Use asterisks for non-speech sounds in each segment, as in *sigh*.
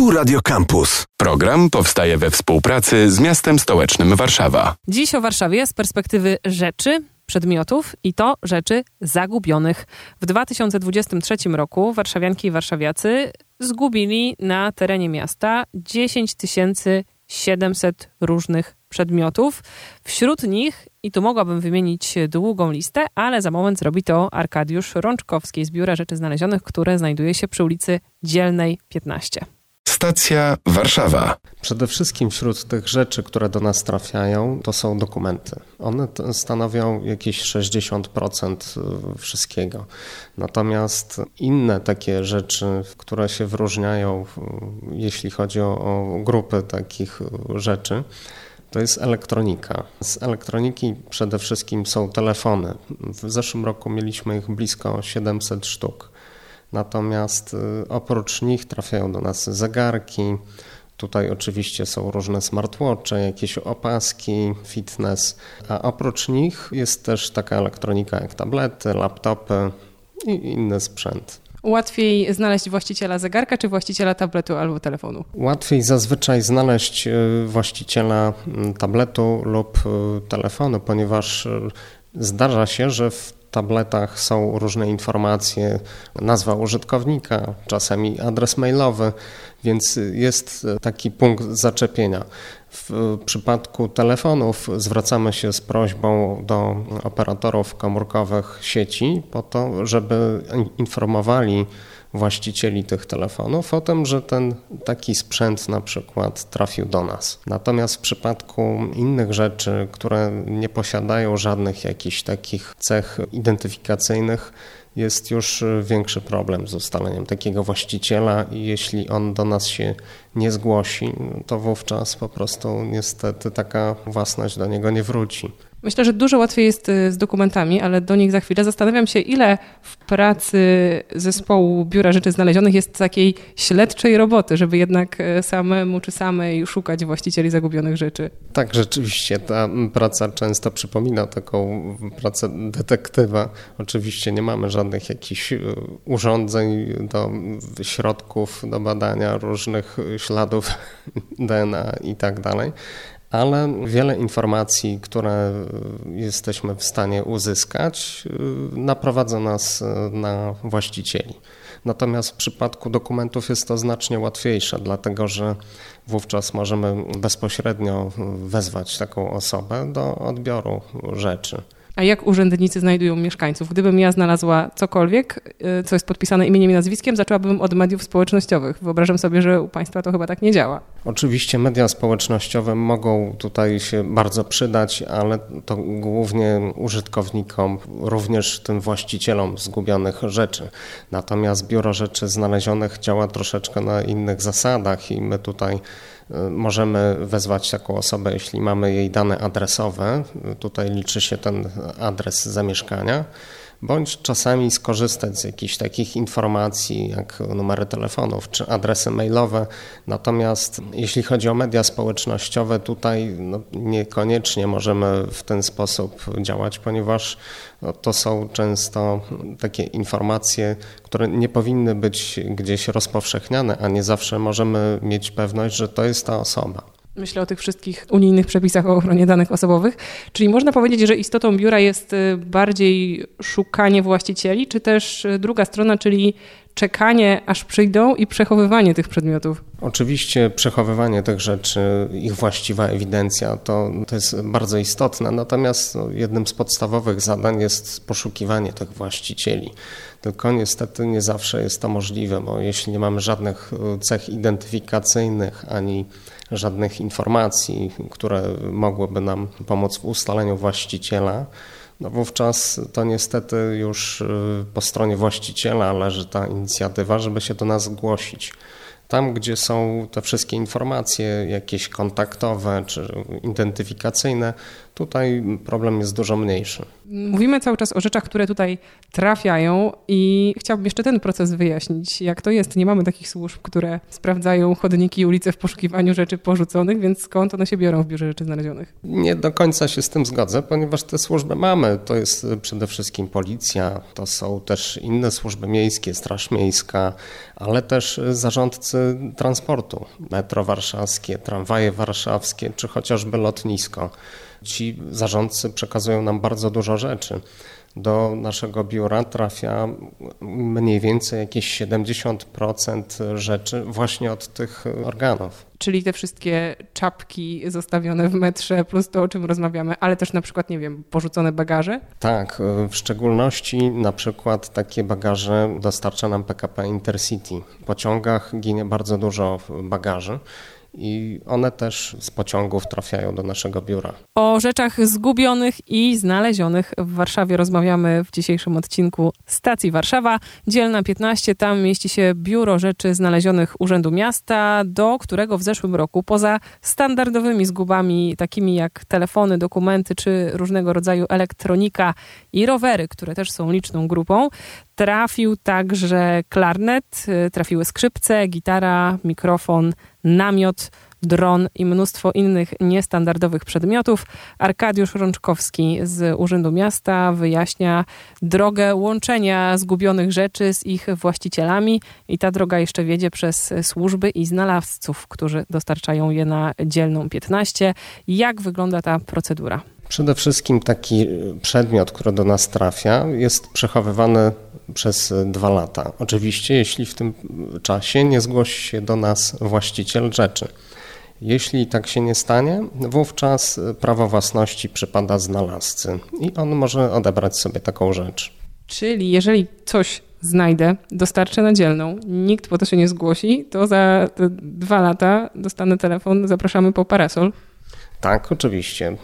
Tu Radio Campus. Program powstaje we współpracy z miastem stołecznym Warszawa. Dziś o Warszawie z perspektywy rzeczy, przedmiotów i to rzeczy zagubionych. W 2023 roku warszawianki i warszawiacy zgubili na terenie miasta 10 700 różnych przedmiotów. Wśród nich, i tu mogłabym wymienić długą listę, ale za moment zrobi to Arkadiusz Rączkowski z Biura Rzeczy Znalezionych, które znajduje się przy ulicy Dzielnej 15. Stacja Warszawa. Przede wszystkim wśród tych rzeczy, które do nas trafiają, to są dokumenty. One stanowią jakieś 60% y, wszystkiego. Natomiast inne takie rzeczy, które się wyróżniają, jeśli chodzi o, o grupy takich y, rzeczy, to jest elektronika. Z elektroniki przede wszystkim są telefony. W zeszłym roku mieliśmy ich blisko 700 sztuk. Natomiast y, oprócz nich trafiają do nas zegarki. Tutaj oczywiście są różne smartwatche, jakieś opaski, fitness, a oprócz nich jest też taka elektronika jak tablety, laptopy i inny sprzęt. Łatwiej znaleźć właściciela zegarka czy właściciela tabletu albo telefonu? Łatwiej zazwyczaj znaleźć y, właściciela mm, tabletu lub y, telefonu, ponieważ zdarza się, że w tabletach są różne informacje, nazwa użytkownika, czasami adres mailowy, więc jest taki punkt zaczepienia. W przypadku telefonów zwracamy się z prośbą do operatorów komórkowych sieci po to, żeby informowali właścicieli tych telefonów o tym, że ten taki sprzęt na przykład trafił do nas. Natomiast w przypadku innych rzeczy, które nie posiadają żadnych jakichś takich cech identyfikacyjnych, jest już większy problem z ustaleniem takiego właściciela i jeśli on do nas się nie zgłosi, to wówczas po prostu niestety taka własność do niego nie wróci. Myślę, że dużo łatwiej jest y, z dokumentami, ale do nich za chwilę. Zastanawiam się, ile w pracy zespołu Biura Rzeczy Znalezionych jest takiej śledczej roboty, żeby jednak y, samemu czy samej szukać właścicieli zagubionych rzeczy. Tak, rzeczywiście ta praca często przypomina taką pracę detektywa. Oczywiście nie mamy żadnych jakichś y, urządzeń do środków do badania różnych śladów *laughs* DNA i tak dalej, ale wiele informacji, które jesteśmy w stanie uzyskać, y, naprowadza nas y, na właścicieli. Natomiast w przypadku dokumentów jest to znacznie łatwiejsze, dlatego że wówczas możemy bezpośrednio wezwać taką osobę do odbioru rzeczy. A jak urzędnicy znajdują mieszkańców? Gdybym ja znalazła cokolwiek, y, co jest podpisane imieniem i nazwiskiem, zaczęłabym od mediów społecznościowych. Wyobrażam sobie, że u Państwa to chyba tak nie działa. Oczywiście media społecznościowe mogą tutaj się bardzo przydać, ale to głównie użytkownikom, również tym właścicielom zgubionych rzeczy. Natomiast Biuro Rzeczy Znalezionych działa troszeczkę na innych zasadach i my tutaj Możemy wezwać taką osobę, jeśli mamy jej dane adresowe. Tutaj liczy się ten adres zamieszkania bądź czasami skorzystać z jakichś takich informacji jak numery telefonów czy adresy mailowe. Natomiast jeśli chodzi o media społecznościowe, tutaj no, niekoniecznie możemy w ten sposób działać, ponieważ no, to są często takie informacje, które nie powinny być gdzieś rozpowszechniane, a nie zawsze możemy mieć pewność, że to jest ta osoba. Myślę o tych wszystkich unijnych przepisach o ochronie danych osobowych. Czyli można powiedzieć, że istotą biura jest y, bardziej szukanie właścicieli, czy też y, druga strona, czyli czekanie, aż przyjdą i przechowywanie tych przedmiotów. Oczywiście przechowywanie tych rzeczy, ich właściwa ewidencja to, to jest bardzo istotne, natomiast no, jednym z podstawowych zadań jest poszukiwanie tych właścicieli. Tylko niestety nie zawsze jest to możliwe, bo jeśli nie mamy żadnych y, cech identyfikacyjnych ani żadnych informacji, które mogłyby nam pomóc w ustaleniu właściciela, no wówczas to niestety już y, po stronie właściciela leży ta inicjatywa, żeby się do nas zgłosić. Tam, gdzie są te wszystkie informacje, jakieś kontaktowe czy identyfikacyjne, tutaj problem jest dużo mniejszy. Mówimy cały czas o rzeczach, które tutaj trafiają i chciałbym jeszcze ten proces wyjaśnić, jak to jest. Nie mamy takich służb, które sprawdzają chodniki i ulice w poszukiwaniu rzeczy porzuconych, więc skąd one się biorą w Biurze Rzeczy Znalezionych? Nie do końca się z tym zgodzę, ponieważ te służby mamy. To jest przede wszystkim policja, to są też inne służby miejskie, Straż Miejska, ale też zarządcy transportu, metro warszawskie, tramwaje warszawskie, czy chociażby lotnisko. Ci zarządcy przekazują nam bardzo dużo rzeczy do naszego biura trafia mniej więcej jakieś 70% rzeczy właśnie od tych organów. Czyli te wszystkie czapki zostawione w metrze, plus to, o czym rozmawiamy, ale też na przykład, nie wiem, porzucone bagaże? Tak, w szczególności na przykład takie bagaże dostarcza nam PKP Intercity. W pociągach ginie bardzo dużo bagaży i one też z pociągów trafiają do naszego biura. O rzeczach zgubionych i znalezionych w Warszawie rozmawiamy w dzisiejszym odcinku Stacji Warszawa. Dzielna 15, tam mieści się Biuro Rzeczy Znalezionych Urzędu Miasta, do którego w zeszłym roku poza standardowymi zgubami, takimi jak telefony, dokumenty czy różnego rodzaju elektronika i rowery, które też są liczną grupą, trafił także klarnet, y, trafiły skrzypce, gitara, mikrofon, namiot, dron i mnóstwo innych niestandardowych przedmiotów. Arkadiusz Rączkowski z Urzędu Miasta wyjaśnia drogę łączenia zgubionych rzeczy z ich właścicielami i ta droga jeszcze wiedzie przez służby i znalazców, którzy dostarczają je na dzielną 15. Jak wygląda ta procedura? Przede wszystkim taki przedmiot, który do nas trafia, jest przechowywany przez dwa lata. Oczywiście, jeśli w tym czasie nie zgłosi się do nas właściciel rzeczy. Jeśli tak się nie stanie, wówczas prawo własności przypada znalazcy i on może odebrać sobie taką rzecz. Czyli jeżeli coś znajdę, dostarczę na dzielną, nikt po to się nie zgłosi, to za dwa lata dostanę telefon, zapraszamy po parasol. Tak, oczywiście.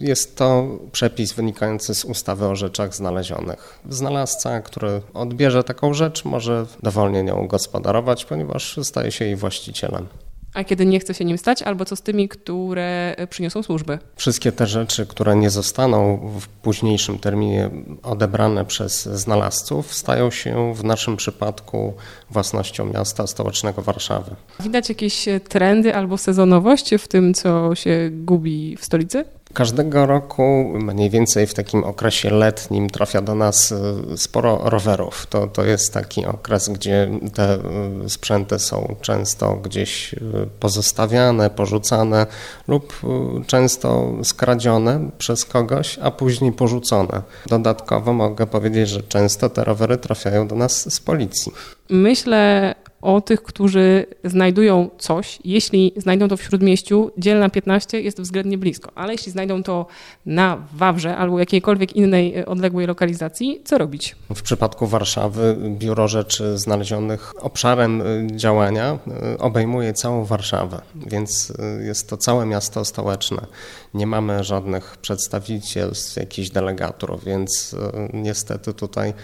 Jest to przepis wynikający z ustawy o rzeczach znalezionych. Znalazca, który odbierze taką rzecz, może dowolnie nią gospodarować, ponieważ staje się jej właścicielem. A kiedy nie chce się nim stać, albo co z tymi, które przyniosą służby? Wszystkie te rzeczy, które nie zostaną w późniejszym terminie odebrane przez znalazców, stają się w naszym przypadku własnością miasta stołecznego Warszawy. Widać jakieś trendy albo sezonowość w tym, co się gubi w stolicy? Każdego roku mniej więcej w takim okresie letnim trafia do nas e, sporo rowerów. To, to jest taki okres, gdzie te e, sprzęty są często gdzieś e, pozostawiane, porzucane lub często skradzione przez kogoś, a później porzucone. Dodatkowo mogę powiedzieć, że często te rowery trafiają do nas z policji. Myślę o tych, którzy znajdują coś. Jeśli znajdą to w śródmieściu, dzielna 15 jest względnie blisko, ale jeśli znajdą to na Wawrze albo jakiejkolwiek innej e, odległej lokalizacji, co robić? W przypadku Warszawy Biuro Rzeczy Znalezionych obszarem e, działania e, obejmuje całą Warszawę, więc jest to całe miasto stołeczne. Nie mamy żadnych przedstawicielstw, jakichś delegatorów, więc niestety tutaj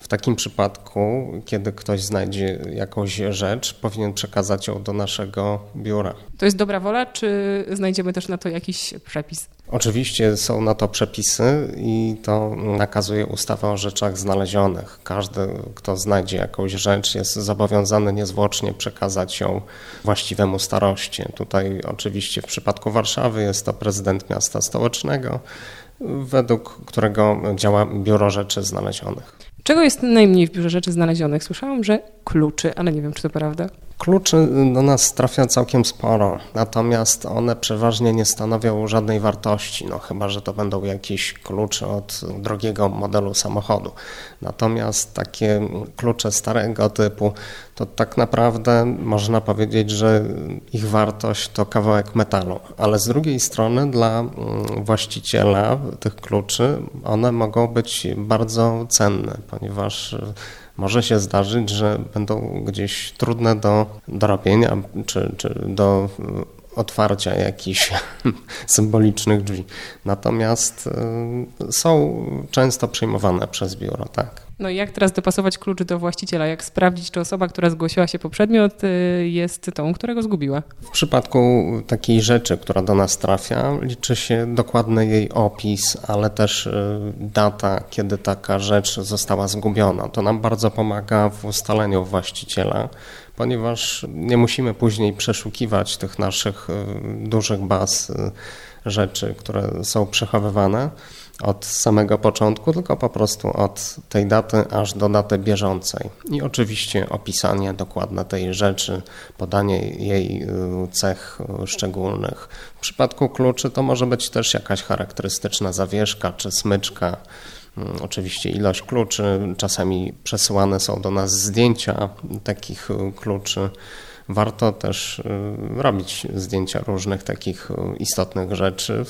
w takim przypadku, kiedy ktoś znajdzie jakąś rzecz, powinien przekazać ją do naszego biura. To jest dobra wola, czy znajdziemy też na to jakiś przepis? Oczywiście są na to przepisy i to nakazuje ustawa o rzeczach znalezionych. Każdy, kto znajdzie jakąś rzecz, jest zobowiązany niezwłocznie przekazać ją właściwemu staroście. Tutaj oczywiście w przypadku Warszawy jest to prezydent miasta stołecznego, według którego działa Biuro Rzeczy Znalezionych. Czego jest najmniej w biurze rzeczy znalezionych? Słyszałam, że kluczy, ale nie wiem, czy to prawda. Kluczy do nas trafia całkiem sporo, natomiast one przeważnie nie stanowią żadnej wartości, no chyba, że to będą jakieś klucze od drogiego modelu samochodu. Natomiast takie klucze starego typu, to tak naprawdę można powiedzieć, że ich wartość to kawałek metalu, ale z drugiej strony dla mm, właściciela tych kluczy one mogą być bardzo cenne, ponieważ może się zdarzyć, że będą gdzieś trudne do dorobienia czy, czy do otwarcia jakichś *laughs* symbolicznych drzwi. Natomiast y, są często przyjmowane przez biuro, tak. No i jak teraz dopasować klucz do właściciela? Jak sprawdzić, czy osoba, która zgłosiła się po przedmiot, y, jest tą, którego zgubiła? W przypadku takiej rzeczy, która do nas trafia, liczy się dokładny jej opis, ale też y, data, kiedy taka rzecz została zgubiona. To nam bardzo pomaga w ustaleniu właściciela, ponieważ nie musimy później przeszukiwać tych naszych y, dużych baz rzeczy, które są przechowywane od samego początku, tylko po prostu od tej daty aż do daty bieżącej. I oczywiście opisanie dokładne tej rzeczy, podanie jej y, cech szczególnych. W przypadku kluczy to może być też jakaś charakterystyczna zawieszka czy smyczka. Mm, oczywiście ilość kluczy, czasami przesyłane są do nas zdjęcia takich y, kluczy. Warto też y, robić zdjęcia różnych takich istotnych rzeczy,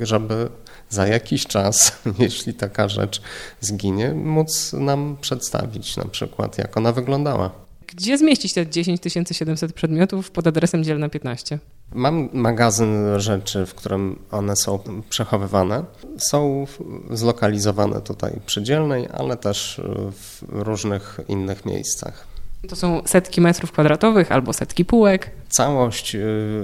żeby za jakiś czas, *laughs* jeśli taka rzecz zginie, móc nam przedstawić na przykład, jak ona wyglądała. Gdzie zmieścić te 10 700 przedmiotów pod adresem dzielna 15? Mam magazyn rzeczy, w którym one są przechowywane. Są zlokalizowane tutaj przy dzielnej, ale też w różnych innych miejscach. To są setki metrów kwadratowych albo setki półek. Całość y,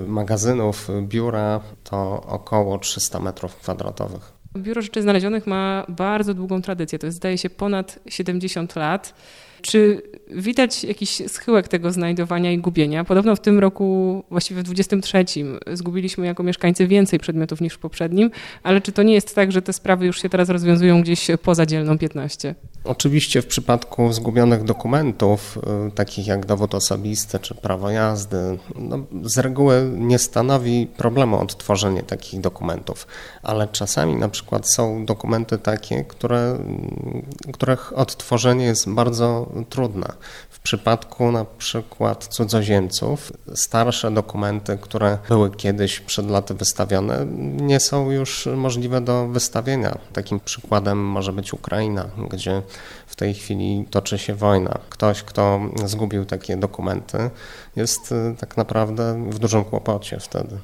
magazynów biura to około 300 metrów kwadratowych. Biuro Rzeczy Znalezionych ma bardzo długą tradycję. To jest, zdaje się, ponad 70 lat. Czy widać jakiś schyłek tego znajdowania i gubienia? Podobno w tym roku, właściwie w 23, zgubiliśmy jako mieszkańcy więcej przedmiotów niż w poprzednim, ale czy to nie jest tak, że te sprawy już się teraz rozwiązują gdzieś poza dzielną 15? Oczywiście w przypadku zgubionych dokumentów, y, takich jak dowód osobisty czy prawo jazdy, no, z reguły nie stanowi problemu odtworzenie takich dokumentów, ale czasami na przykład są dokumenty takie, które, których odtworzenie jest bardzo trudne. W przypadku na przykład cudzoziemców, starsze dokumenty, które były kiedyś przed laty wystawione, nie są już możliwe do wystawienia. Takim przykładem może być Ukraina, gdzie w tej chwili toczy się wojna. Ktoś, kto zgubił takie dokumenty, jest y, tak naprawdę w dużym kłopocie wtedy.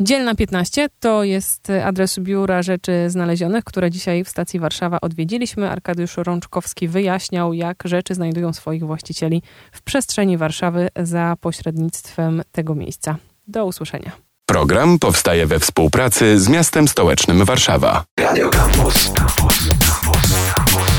Dzielna 15 to jest adres biura rzeczy znalezionych, które dzisiaj w stacji Warszawa odwiedziliśmy. Arkadiusz Rączkowski wyjaśniał, jak rzeczy znajdują swoich właścicieli w przestrzeni Warszawy za pośrednictwem tego miejsca. Do usłyszenia. Program powstaje we współpracy z miastem stołecznym Warszawa. Radio Campus. Campus.